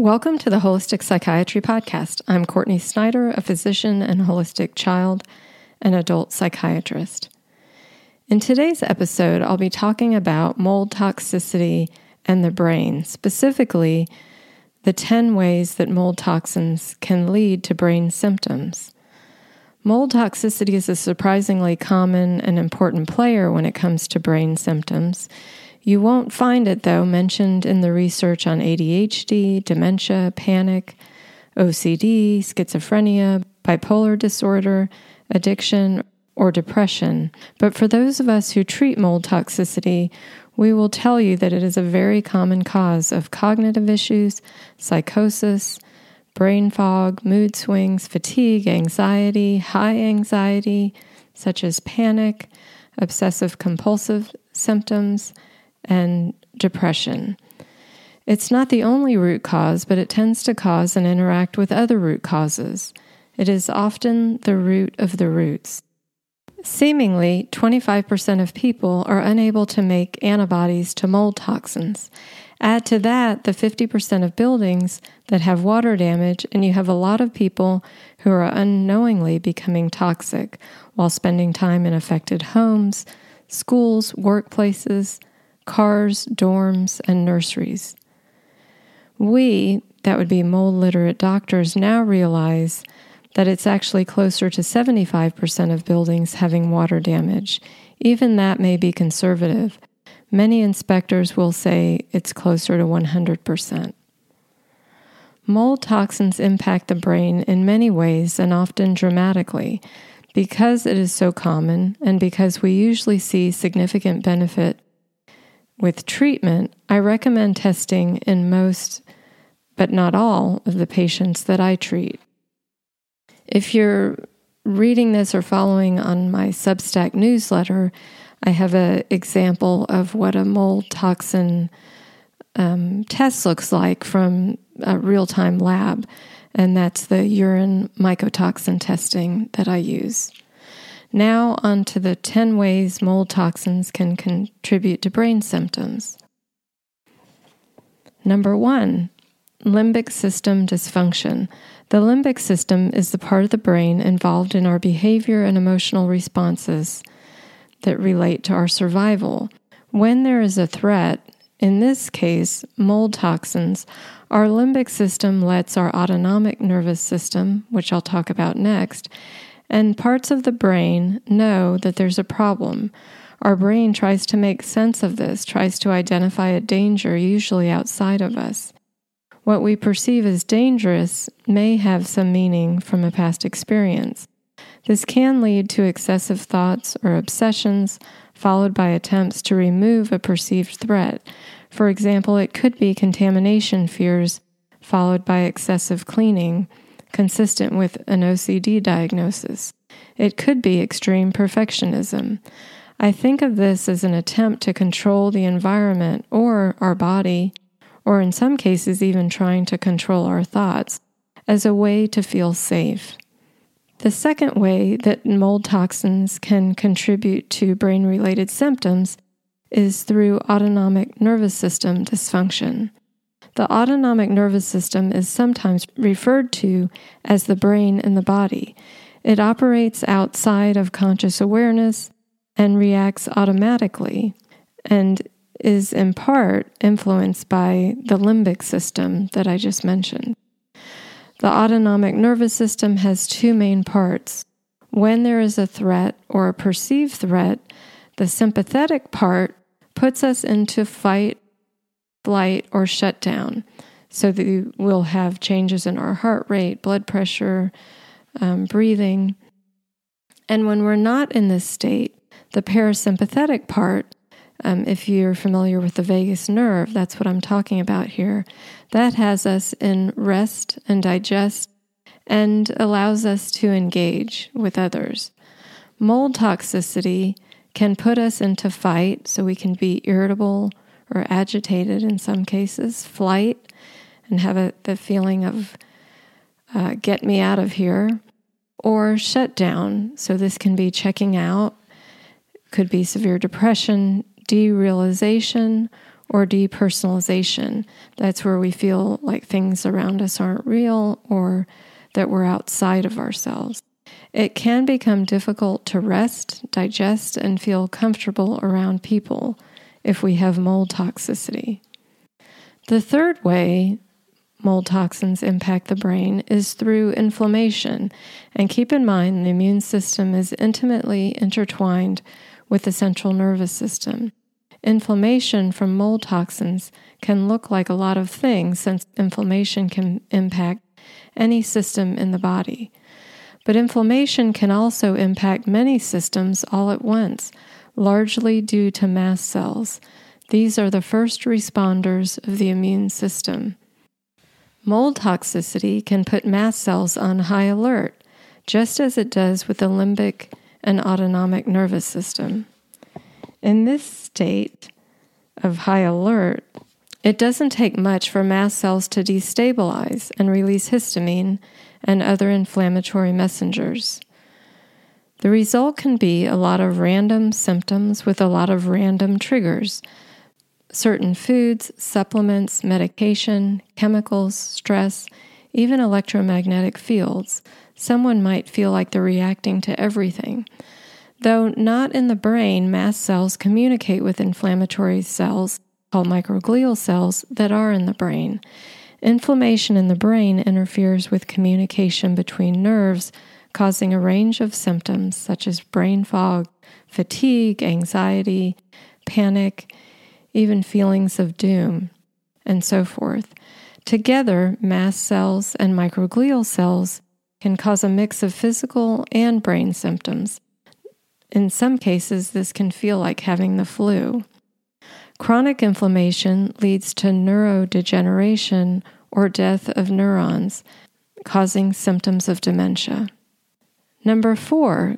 Welcome to the Holistic Psychiatry Podcast. I'm Courtney Snyder, a physician and holistic child and adult psychiatrist. In today's episode, I'll be talking about mold toxicity and the brain, specifically the 10 ways that mold toxins can lead to brain symptoms. Mold toxicity is a surprisingly common and important player when it comes to brain symptoms. You won't find it, though, mentioned in the research on ADHD, dementia, panic, OCD, schizophrenia, bipolar disorder, addiction, or depression. But for those of us who treat mold toxicity, we will tell you that it is a very common cause of cognitive issues, psychosis, brain fog, mood swings, fatigue, anxiety, high anxiety, such as panic, obsessive compulsive symptoms, and depression. It's not the only root cause, but it tends to cause and interact with other root causes. It is often the root of the roots. Seemingly, 25% of people are unable to make antibodies to mold toxins. Add to that the 50% of buildings that have water damage, and you have a lot of people who are unknowingly becoming toxic while spending time in affected homes, schools, workplaces, cars, dorms, and nurseries. We, that would be mold literate doctors, now realize that it's actually closer to 75% of buildings having water damage. Even that may be conservative. Many inspectors will say it's closer to 100%. Mold toxins impact the brain in many ways and often dramatically. Because it is so common and because we usually see significant benefit with treatment, I recommend testing in most, but not all, of the patients that I treat. If you're reading this or following on my Substack newsletter, I have an example of what a mold toxin um, test looks like from a real time lab, and that's the urine mycotoxin testing that I use. Now, on to the 10 ways mold toxins can contribute to brain symptoms. Number one, limbic system dysfunction. The limbic system is the part of the brain involved in our behavior and emotional responses that relate to our survival. When there is a threat, in this case, mold toxins, our limbic system lets our autonomic nervous system, which I'll talk about next, and parts of the brain know that there's a problem. Our brain tries to make sense of this, tries to identify a danger, usually outside of us. What we perceive as dangerous may have some meaning from a past experience. This can lead to excessive thoughts or obsessions, followed by attempts to remove a perceived threat. For example, it could be contamination fears, followed by excessive cleaning consistent with an OCD diagnosis. It could be extreme perfectionism. I think of this as an attempt to control the environment or our body, or in some cases, even trying to control our thoughts, as a way to feel safe. The second way that mold toxins can contribute to brain related symptoms is through autonomic nervous system dysfunction. The autonomic nervous system is sometimes referred to as the brain in the body. It operates outside of conscious awareness and reacts automatically and is in part influenced by the limbic system that I just mentioned. The autonomic nervous system has two main parts. When there is a threat or a perceived threat, the sympathetic part puts us into fight flight, or shutdown. So that we'll have changes in our heart rate, blood pressure, um, breathing. And when we're not in this state, the parasympathetic part, um, if you're familiar with the vagus nerve, that's what I'm talking about here, that has us in rest and digest and allows us to engage with others. Mold toxicity can put us into fight, so we can be irritable, or agitated in some cases, flight, and have a, the feeling of uh, get me out of here, or shut down. So this can be checking out, could be severe depression, derealization, or depersonalization. That's where we feel like things around us aren't real or that we're outside of ourselves. It can become difficult to rest, digest, and feel comfortable around people if we have mold toxicity. The third way mold toxins impact the brain is through inflammation. And keep in mind, the immune system is intimately intertwined with the central nervous system. Inflammation from mold toxins can look like a lot of things since inflammation can impact any system in the body. But inflammation can also impact many systems all at once, largely due to mast cells. These are the first responders of the immune system. Mold toxicity can put mast cells on high alert, just as it does with the limbic and autonomic nervous system. In this state of high alert, it doesn't take much for mast cells to destabilize and release histamine and other inflammatory messengers. The result can be a lot of random symptoms with a lot of random triggers certain foods, supplements, medication, chemicals, stress, even electromagnetic fields. Someone might feel like they're reacting to everything. Though not in the brain, mast cells communicate with inflammatory cells, called microglial cells, that are in the brain. Inflammation in the brain interferes with communication between nerves, causing a range of symptoms such as brain fog, fatigue, anxiety, panic, even feelings of doom, and so forth. Together, mast cells and microglial cells can cause a mix of physical and brain symptoms. In some cases, this can feel like having the flu. Chronic inflammation leads to neurodegeneration or death of neurons, causing symptoms of dementia. Number four,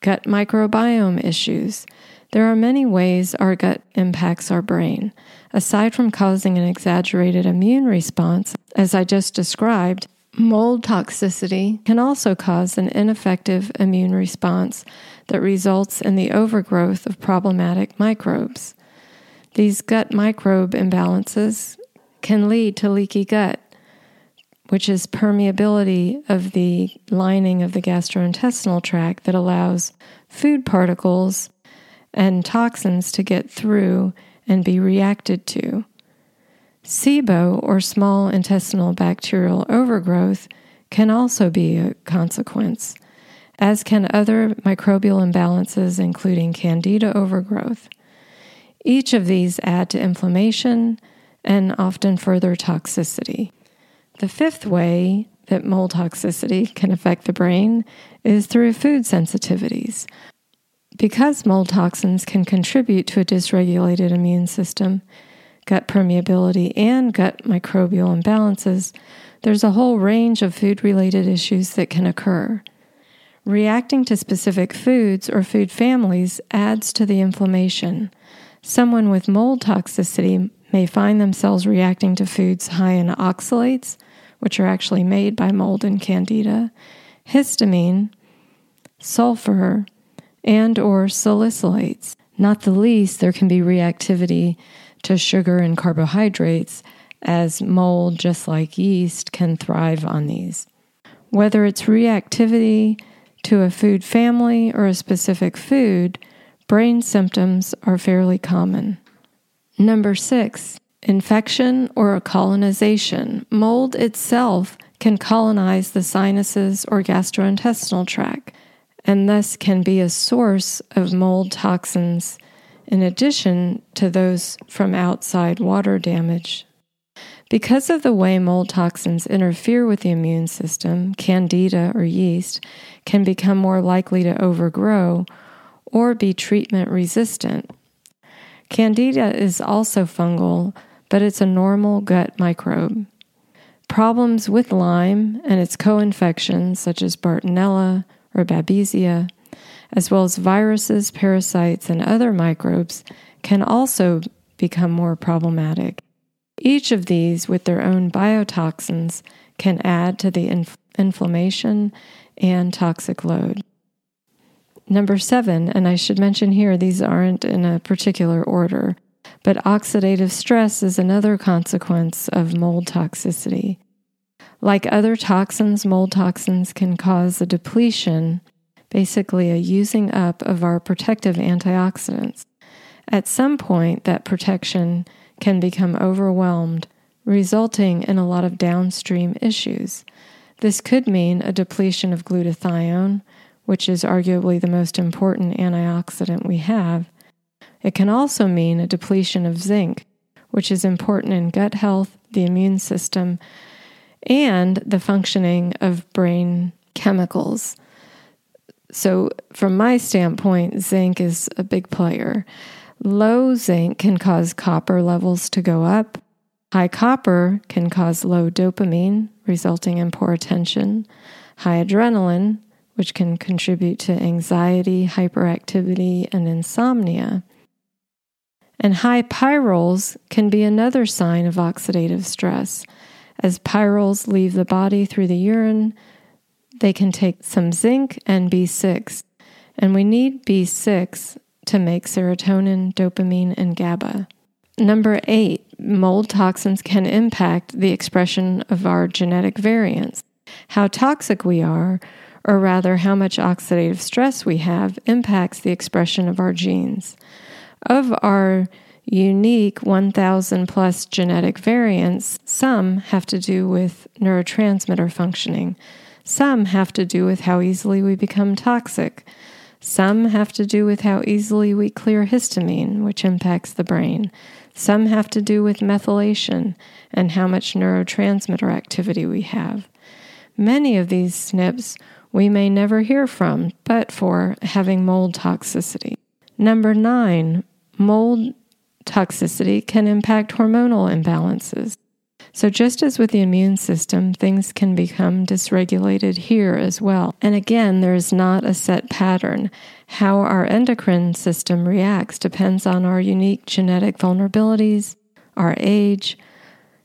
gut microbiome issues. There are many ways our gut impacts our brain. Aside from causing an exaggerated immune response, as I just described, mold toxicity can also cause an ineffective immune response that results in the overgrowth of problematic microbes. These gut microbe imbalances can lead to leaky gut, which is permeability of the lining of the gastrointestinal tract that allows food particles and toxins to get through and be reacted to. SIBO, or small intestinal bacterial overgrowth, can also be a consequence, as can other microbial imbalances, including candida overgrowth. Each of these add to inflammation and often further toxicity. The fifth way that mold toxicity can affect the brain is through food sensitivities, because mold toxins can contribute to a dysregulated immune system, gut permeability, and gut microbial imbalances, there's a whole range of food related issues that can occur. Reacting to specific foods or food families adds to the inflammation. Someone with mold toxicity may find themselves reacting to foods high in oxalates, which are actually made by mold and candida, histamine, sulfur, and or salicylates. Not the least, there can be reactivity to sugar and carbohydrates as mold, just like yeast, can thrive on these. Whether it's reactivity to a food family or a specific food, brain symptoms are fairly common. Number six, infection or a colonization. Mold itself can colonize the sinuses or gastrointestinal tract and thus can be a source of mold toxins in addition to those from outside water damage. Because of the way mold toxins interfere with the immune system, candida or yeast can become more likely to overgrow or be treatment resistant. Candida is also fungal, but it's a normal gut microbe. Problems with Lyme and its co infections, such as Bartonella, or Babesia, as well as viruses, parasites, and other microbes, can also become more problematic. Each of these, with their own biotoxins, can add to the inf- inflammation and toxic load. Number seven, and I should mention here these aren't in a particular order, But oxidative stress is another consequence of mold toxicity. Like other toxins, mold toxins can cause a depletion, basically a using up of our protective antioxidants. At some point, that protection can become overwhelmed, resulting in a lot of downstream issues. This could mean a depletion of glutathione, which is arguably the most important antioxidant we have. It can also mean a depletion of zinc, which is important in gut health, the immune system, and the functioning of brain chemicals. So, from my standpoint, zinc is a big player. Low zinc can cause copper levels to go up. High copper can cause low dopamine, resulting in poor attention. High adrenaline, which can contribute to anxiety, hyperactivity, and insomnia. And high pyrroles can be another sign of oxidative stress. As pyrroles leave the body through the urine, they can take some zinc and B6. And we need B6 to make serotonin, dopamine, and GABA. Number eight, mold toxins can impact the expression of our genetic variants. How toxic we are, or rather, how much oxidative stress we have, impacts the expression of our genes. Of our unique 1,000 plus genetic variants, some have to do with neurotransmitter functioning, some have to do with how easily we become toxic. Some have to do with how easily we clear histamine, which impacts the brain. Some have to do with methylation and how much neurotransmitter activity we have. Many of these SNPs we may never hear from, but for having mold toxicity. Number nine, mold toxicity can impact hormonal imbalances. So, just as with the immune system, things can become dysregulated here as well. And again, there is not a set pattern. How our endocrine system reacts depends on our unique genetic vulnerabilities, our age,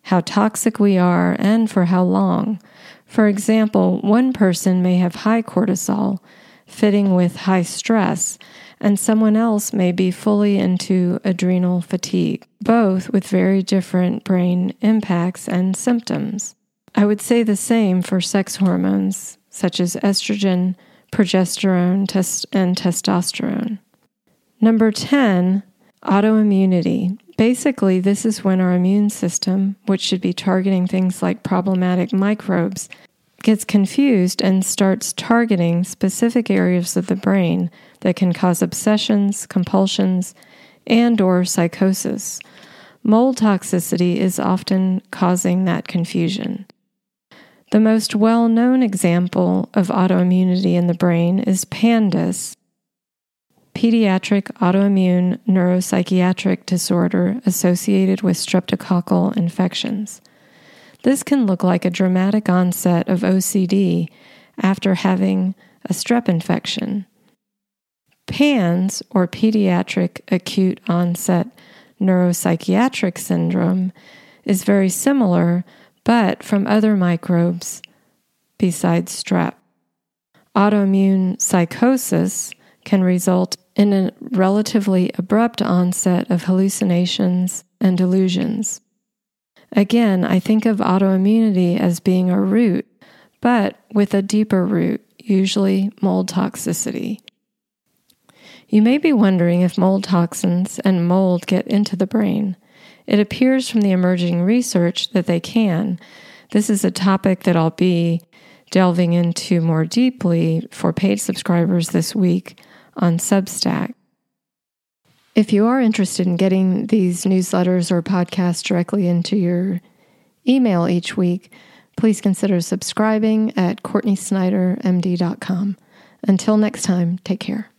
how toxic we are, and for how long. For example, one person may have high cortisol, fitting with high stress, and someone else may be fully into adrenal fatigue, both with very different brain impacts and symptoms. I would say the same for sex hormones such as estrogen, progesterone, test- and testosterone. Number 10, autoimmunity. Basically, this is when our immune system, which should be targeting things like problematic microbes, gets confused and starts targeting specific areas of the brain that can cause obsessions, compulsions, and or psychosis. Mold toxicity is often causing that confusion. The most well-known example of autoimmunity in the brain is PANDAS, pediatric autoimmune neuropsychiatric disorder associated with streptococcal infections. This can look like a dramatic onset of OCD after having a strep infection. PANS, or pediatric acute onset neuropsychiatric syndrome, is very similar, but from other microbes besides strep. Autoimmune psychosis can result in a relatively abrupt onset of hallucinations and delusions. Again, I think of autoimmunity as being a root, but with a deeper root, usually mold toxicity. You may be wondering if mold toxins and mold get into the brain. It appears from the emerging research that they can. This is a topic that I'll be delving into more deeply for paid subscribers this week on Substack. If you are interested in getting these newsletters or podcasts directly into your email each week, please consider subscribing at CourtneySnyderMD.com. Until next time, take care.